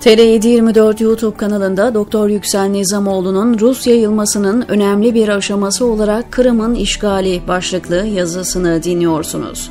TR724 YouTube kanalında Doktor Yüksel Nizamoğlu'nun Rus yayılmasının önemli bir aşaması olarak Kırım'ın işgali başlıklı yazısını dinliyorsunuz.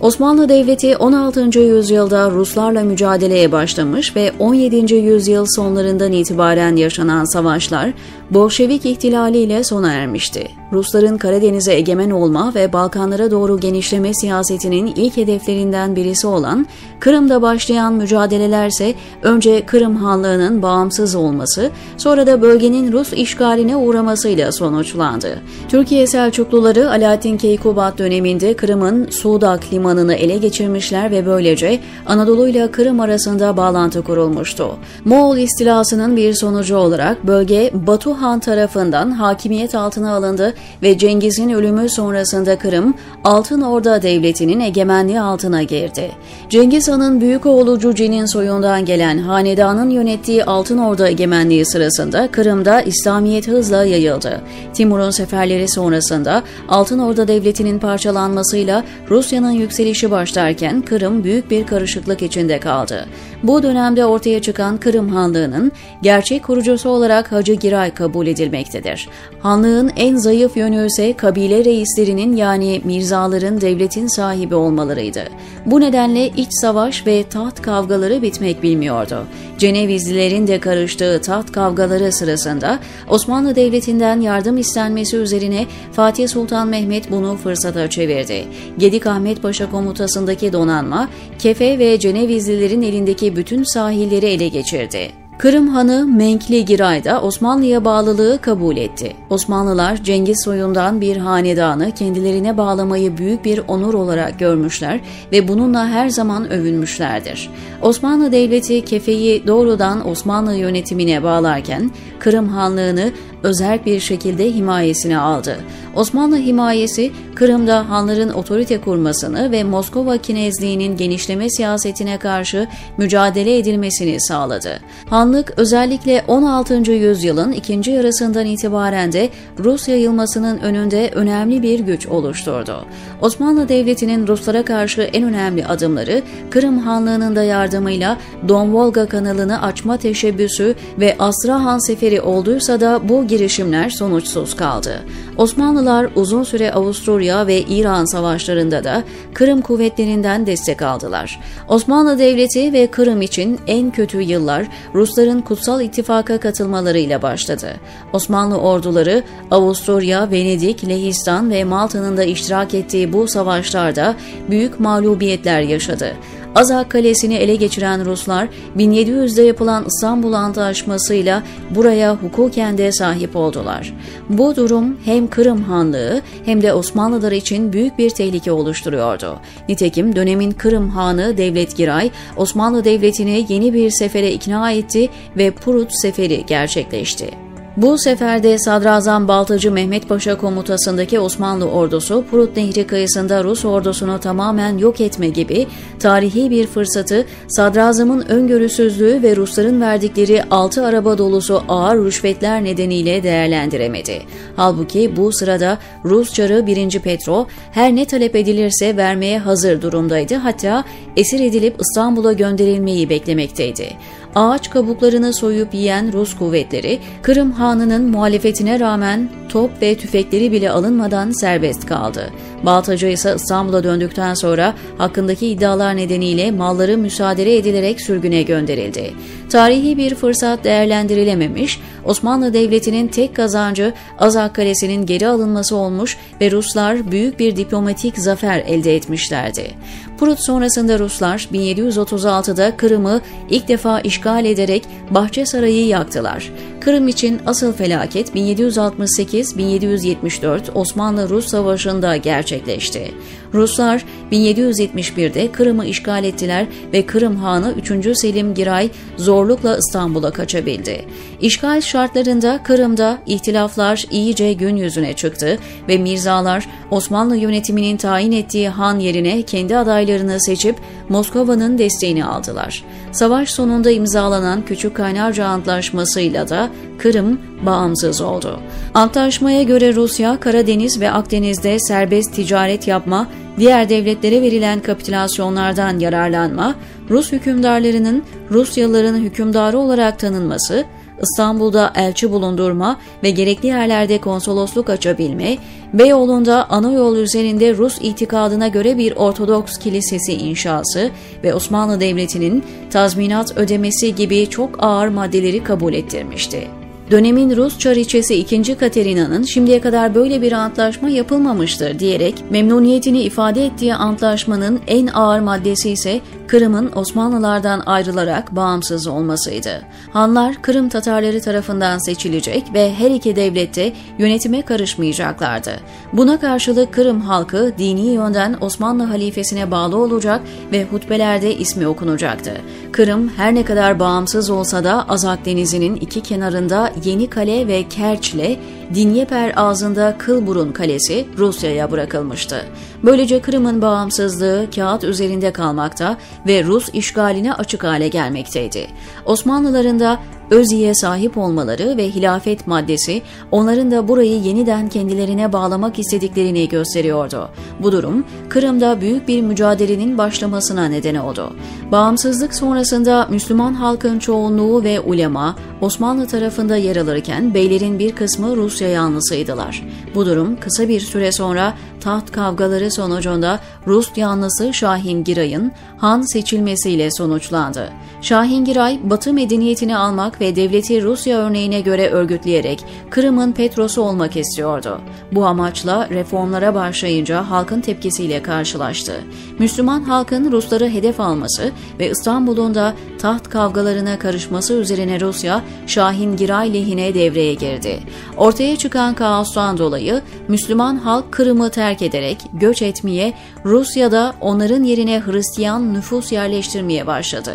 Osmanlı Devleti 16. yüzyılda Ruslarla mücadeleye başlamış ve 17. yüzyıl sonlarından itibaren yaşanan savaşlar Bolşevik ihtilaliyle sona ermişti. Rusların Karadeniz'e egemen olma ve Balkanlara doğru genişleme siyasetinin ilk hedeflerinden birisi olan Kırım'da başlayan mücadelelerse önce Kırım Hanlığı'nın bağımsız olması, sonra da bölgenin Rus işgaline uğramasıyla sonuçlandı. Türkiye Selçukluları Alaaddin Keykubat döneminde Kırım'ın Sudak limanını ele geçirmişler ve böylece Anadolu ile Kırım arasında bağlantı kurulmuştu. Moğol istilasının bir sonucu olarak bölge Batu Han tarafından hakimiyet altına alındı ve Cengiz'in ölümü sonrasında Kırım, Altın Orda Devleti'nin egemenliği altına girdi. Cengiz Han'ın büyük oğlu Cüce'nin soyundan gelen hanedanın yönettiği Altın Orda egemenliği sırasında Kırım'da İslamiyet hızla yayıldı. Timur'un seferleri sonrasında Altın Orda Devleti'nin parçalanmasıyla Rusya'nın yükselişi başlarken Kırım büyük bir karışıklık içinde kaldı. Bu dönemde ortaya çıkan Kırım Hanlığı'nın gerçek kurucusu olarak Hacı Giray kabul edilmektedir. Hanlığın en zayıf yönü ise kabile reislerinin yani mirzaların devletin sahibi olmalarıydı. Bu nedenle iç savaş ve taht kavgaları bitmek bilmiyordu. Cenevizlilerin de karıştığı taht kavgaları sırasında Osmanlı Devleti'nden yardım istenmesi üzerine Fatih Sultan Mehmet bunu fırsata çevirdi. Gedik Ahmet Paşa komutasındaki donanma, Kefe ve Cenevizlilerin elindeki bütün sahilleri ele geçirdi. Kırım Hanı Menkli Giray da Osmanlı'ya bağlılığı kabul etti. Osmanlılar Cengiz soyundan bir hanedanı kendilerine bağlamayı büyük bir onur olarak görmüşler ve bununla her zaman övünmüşlerdir. Osmanlı Devleti Kefe'yi doğrudan Osmanlı yönetimine bağlarken Kırım Hanlığı'nı özel bir şekilde himayesine aldı. Osmanlı himayesi Kırım'da Hanların otorite kurmasını ve Moskova kinezliğinin genişleme siyasetine karşı mücadele edilmesini sağladı. Hanlık özellikle 16. yüzyılın ikinci yarısından itibaren de Rus yayılmasının önünde önemli bir güç oluşturdu. Osmanlı Devleti'nin Ruslara karşı en önemli adımları Kırım Hanlığı'nın da yardımıyla Don Volga kanalını açma teşebbüsü ve Astrahan seferi olduysa da bu girişimler sonuçsuz kaldı. Osmanlılar uzun süre Avusturya ve İran savaşlarında da Kırım kuvvetlerinden destek aldılar. Osmanlı Devleti ve Kırım için en kötü yıllar Rusların Kutsal İttifak'a katılmalarıyla başladı. Osmanlı orduları Avusturya, Venedik, Lehistan ve Malta'nın da iştirak ettiği bu savaşlarda büyük mağlubiyetler yaşadı. Azak Kalesi'ni ele geçiren Ruslar 1700'de yapılan İstanbul Antlaşması'yla buraya hukuken de sahip oldular. Bu durum hem Kırım Hanlığı hem de Osmanlılar için büyük bir tehlike oluşturuyordu. Nitekim dönemin Kırım Hanı Devlet Giray, Osmanlı Devleti'ni yeni bir sefere ikna etti ve Prut Seferi gerçekleşti. Bu seferde Sadrazam Baltacı Mehmet Paşa komutasındaki Osmanlı ordusu Prut Nehri kıyısında Rus ordusunu tamamen yok etme gibi tarihi bir fırsatı Sadrazam'ın öngörüsüzlüğü ve Rusların verdikleri altı araba dolusu ağır rüşvetler nedeniyle değerlendiremedi. Halbuki bu sırada Rus çarı 1. Petro her ne talep edilirse vermeye hazır durumdaydı hatta esir edilip İstanbul'a gönderilmeyi beklemekteydi ağaç kabuklarını soyup yiyen Rus kuvvetleri, Kırım Hanı'nın muhalefetine rağmen top ve tüfekleri bile alınmadan serbest kaldı. Baltacı ise İstanbul'a döndükten sonra hakkındaki iddialar nedeniyle malları müsaade edilerek sürgüne gönderildi. Tarihi bir fırsat değerlendirilememiş, Osmanlı Devleti'nin tek kazancı Azak Kalesi'nin geri alınması olmuş ve Ruslar büyük bir diplomatik zafer elde etmişlerdi. Prut sonrasında Ruslar 1736'da Kırım'ı ilk defa işgal ederek Bahçe Sarayı yaktılar. Kırım için asıl felaket 1768-1774 Osmanlı-Rus Savaşı'nda gerçekleşti gerçekleşti. Ruslar 1771'de Kırım'ı işgal ettiler ve Kırım Hanı 3. Selim Giray zorlukla İstanbul'a kaçabildi. İşgal şartlarında Kırım'da ihtilaflar iyice gün yüzüne çıktı ve Mirzalar Osmanlı yönetiminin tayin ettiği han yerine kendi adaylarını seçip Moskova'nın desteğini aldılar. Savaş sonunda imzalanan Küçük Kaynarca Antlaşması'yla da Kırım bağımsız oldu. Antlaşmaya göre Rusya, Karadeniz ve Akdeniz'de serbest ticaret yapma, diğer devletlere verilen kapitülasyonlardan yararlanma, Rus hükümdarlarının Rusyalıların hükümdarı olarak tanınması, İstanbul'da elçi bulundurma ve gerekli yerlerde konsolosluk açabilme, Beyoğlu'nda ana yol üzerinde Rus itikadına göre bir Ortodoks kilisesi inşası ve Osmanlı Devleti'nin tazminat ödemesi gibi çok ağır maddeleri kabul ettirmişti. Dönemin Rus çariçesi 2. Katerina'nın şimdiye kadar böyle bir antlaşma yapılmamıştır diyerek memnuniyetini ifade ettiği antlaşmanın en ağır maddesi ise Kırım'ın Osmanlılardan ayrılarak bağımsız olmasıydı. Hanlar Kırım Tatarları tarafından seçilecek ve her iki devlette yönetime karışmayacaklardı. Buna karşılık Kırım halkı dini yönden Osmanlı halifesine bağlı olacak ve hutbelerde ismi okunacaktı. Kırım her ne kadar bağımsız olsa da Azak Denizi'nin iki kenarında Yeni Kale ve Kerç'le Dinyeper ağzında Kılburun Kalesi Rusya'ya bırakılmıştı. Böylece Kırım'ın bağımsızlığı kağıt üzerinde kalmakta ve Rus işgaline açık hale gelmekteydi. Osmanlıların da Özye'ye sahip olmaları ve hilafet maddesi onların da burayı yeniden kendilerine bağlamak istediklerini gösteriyordu. Bu durum Kırım'da büyük bir mücadelenin başlamasına neden oldu. Bağımsızlık sonrasında Müslüman halkın çoğunluğu ve ulema Osmanlı tarafında yer alırken beylerin bir kısmı Rusya yanlısıydılar. Bu durum kısa bir süre sonra taht kavgaları sonucunda Rus yanlısı Şahin Giray'ın Han seçilmesiyle sonuçlandı. Şahin Giray, Batı medeniyetini almak ve devleti Rusya örneğine göre örgütleyerek Kırım'ın Petros'u olmak istiyordu. Bu amaçla reformlara başlayınca halkın tepkisiyle karşılaştı. Müslüman halkın Rusları hedef alması ve İstanbul'un da taht kavgalarına karışması üzerine Rusya, Şahin Giray lehine devreye girdi. Ortaya çıkan kaostan dolayı Müslüman halk Kırım'ı terk ederek göç etmeye, Rusya'da onların yerine Hristiyan nüfus yerleştirmeye başladı.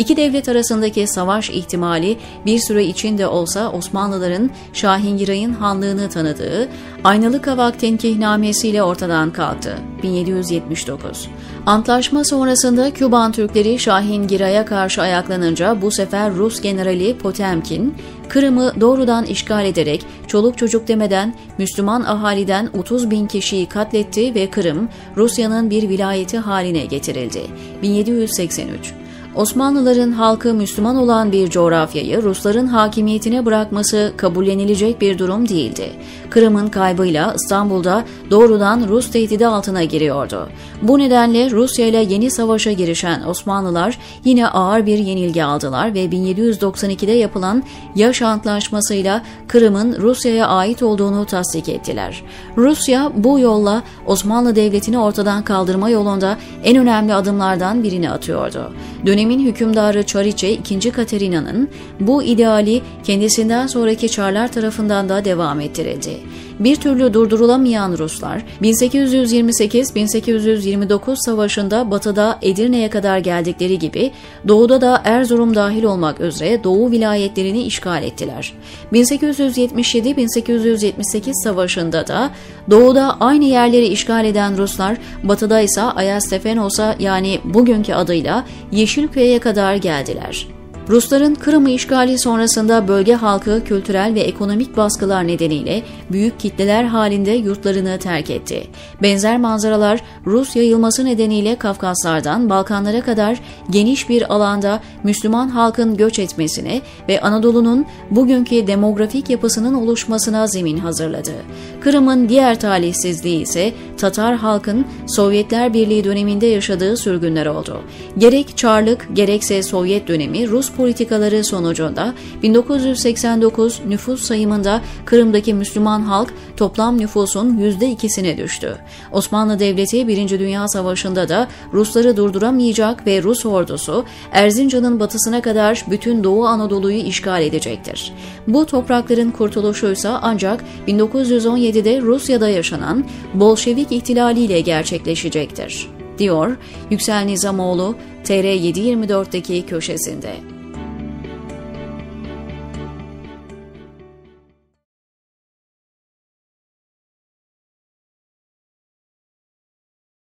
İki devlet arasındaki savaş ihtimali bir süre içinde olsa Osmanlıların Şahingiray'ın hanlığını tanıdığı Aynalı Kavak tenkihnamesiyle ortadan kalktı. 1779. Antlaşma sonrasında Küban Türkleri Şahingiray'a karşı ayaklanınca bu sefer Rus generali Potemkin, Kırım'ı doğrudan işgal ederek çoluk çocuk demeden Müslüman ahaliden 30 bin kişiyi katletti ve Kırım Rusya'nın bir vilayeti haline getirildi. 1783 Osmanlıların halkı Müslüman olan bir coğrafyayı Rusların hakimiyetine bırakması kabullenilecek bir durum değildi. Kırım'ın kaybıyla İstanbul'da doğrudan Rus tehdidi altına giriyordu. Bu nedenle Rusya ile yeni savaşa girişen Osmanlılar yine ağır bir yenilgi aldılar ve 1792'de yapılan Yaş Antlaşması'yla Kırım'ın Rusya'ya ait olduğunu tasdik ettiler. Rusya bu yolla Osmanlı Devleti'ni ortadan kaldırma yolunda en önemli adımlardan birini atıyordu. Dönemin hükümdarı Çariçe II. Katerina'nın bu ideali kendisinden sonraki Çarlar tarafından da devam ettirildi. Bir türlü durdurulamayan Ruslar 1828-1829 savaşında batıda Edirne'ye kadar geldikleri gibi doğuda da Erzurum dahil olmak üzere doğu vilayetlerini işgal ettiler. 1877-1878 savaşında da doğuda aynı yerleri işgal eden Ruslar batıda ise Ayasofyanos'a yani bugünkü adıyla Yeşilköy'e kadar geldiler. Rusların Kırım'ı işgali sonrasında bölge halkı kültürel ve ekonomik baskılar nedeniyle büyük kitleler halinde yurtlarını terk etti. Benzer manzaralar Rus yayılması nedeniyle Kafkaslardan Balkanlara kadar geniş bir alanda Müslüman halkın göç etmesine ve Anadolu'nun bugünkü demografik yapısının oluşmasına zemin hazırladı. Kırım'ın diğer talihsizliği ise Tatar halkın Sovyetler Birliği döneminde yaşadığı sürgünler oldu. Gerek Çarlık gerekse Sovyet dönemi Rus politikaları sonucunda 1989 nüfus sayımında Kırım'daki Müslüman halk toplam nüfusun %2'sine düştü. Osmanlı Devleti 1. Dünya Savaşı'nda da Rusları durduramayacak ve Rus ordusu Erzincan'ın batısına kadar bütün Doğu Anadolu'yu işgal edecektir. Bu toprakların kurtuluşu ise ancak 1917'de Rusya'da yaşanan Bolşevik ihtilaliyle gerçekleşecektir, diyor Yüksel Nizamoğlu TR724'deki köşesinde.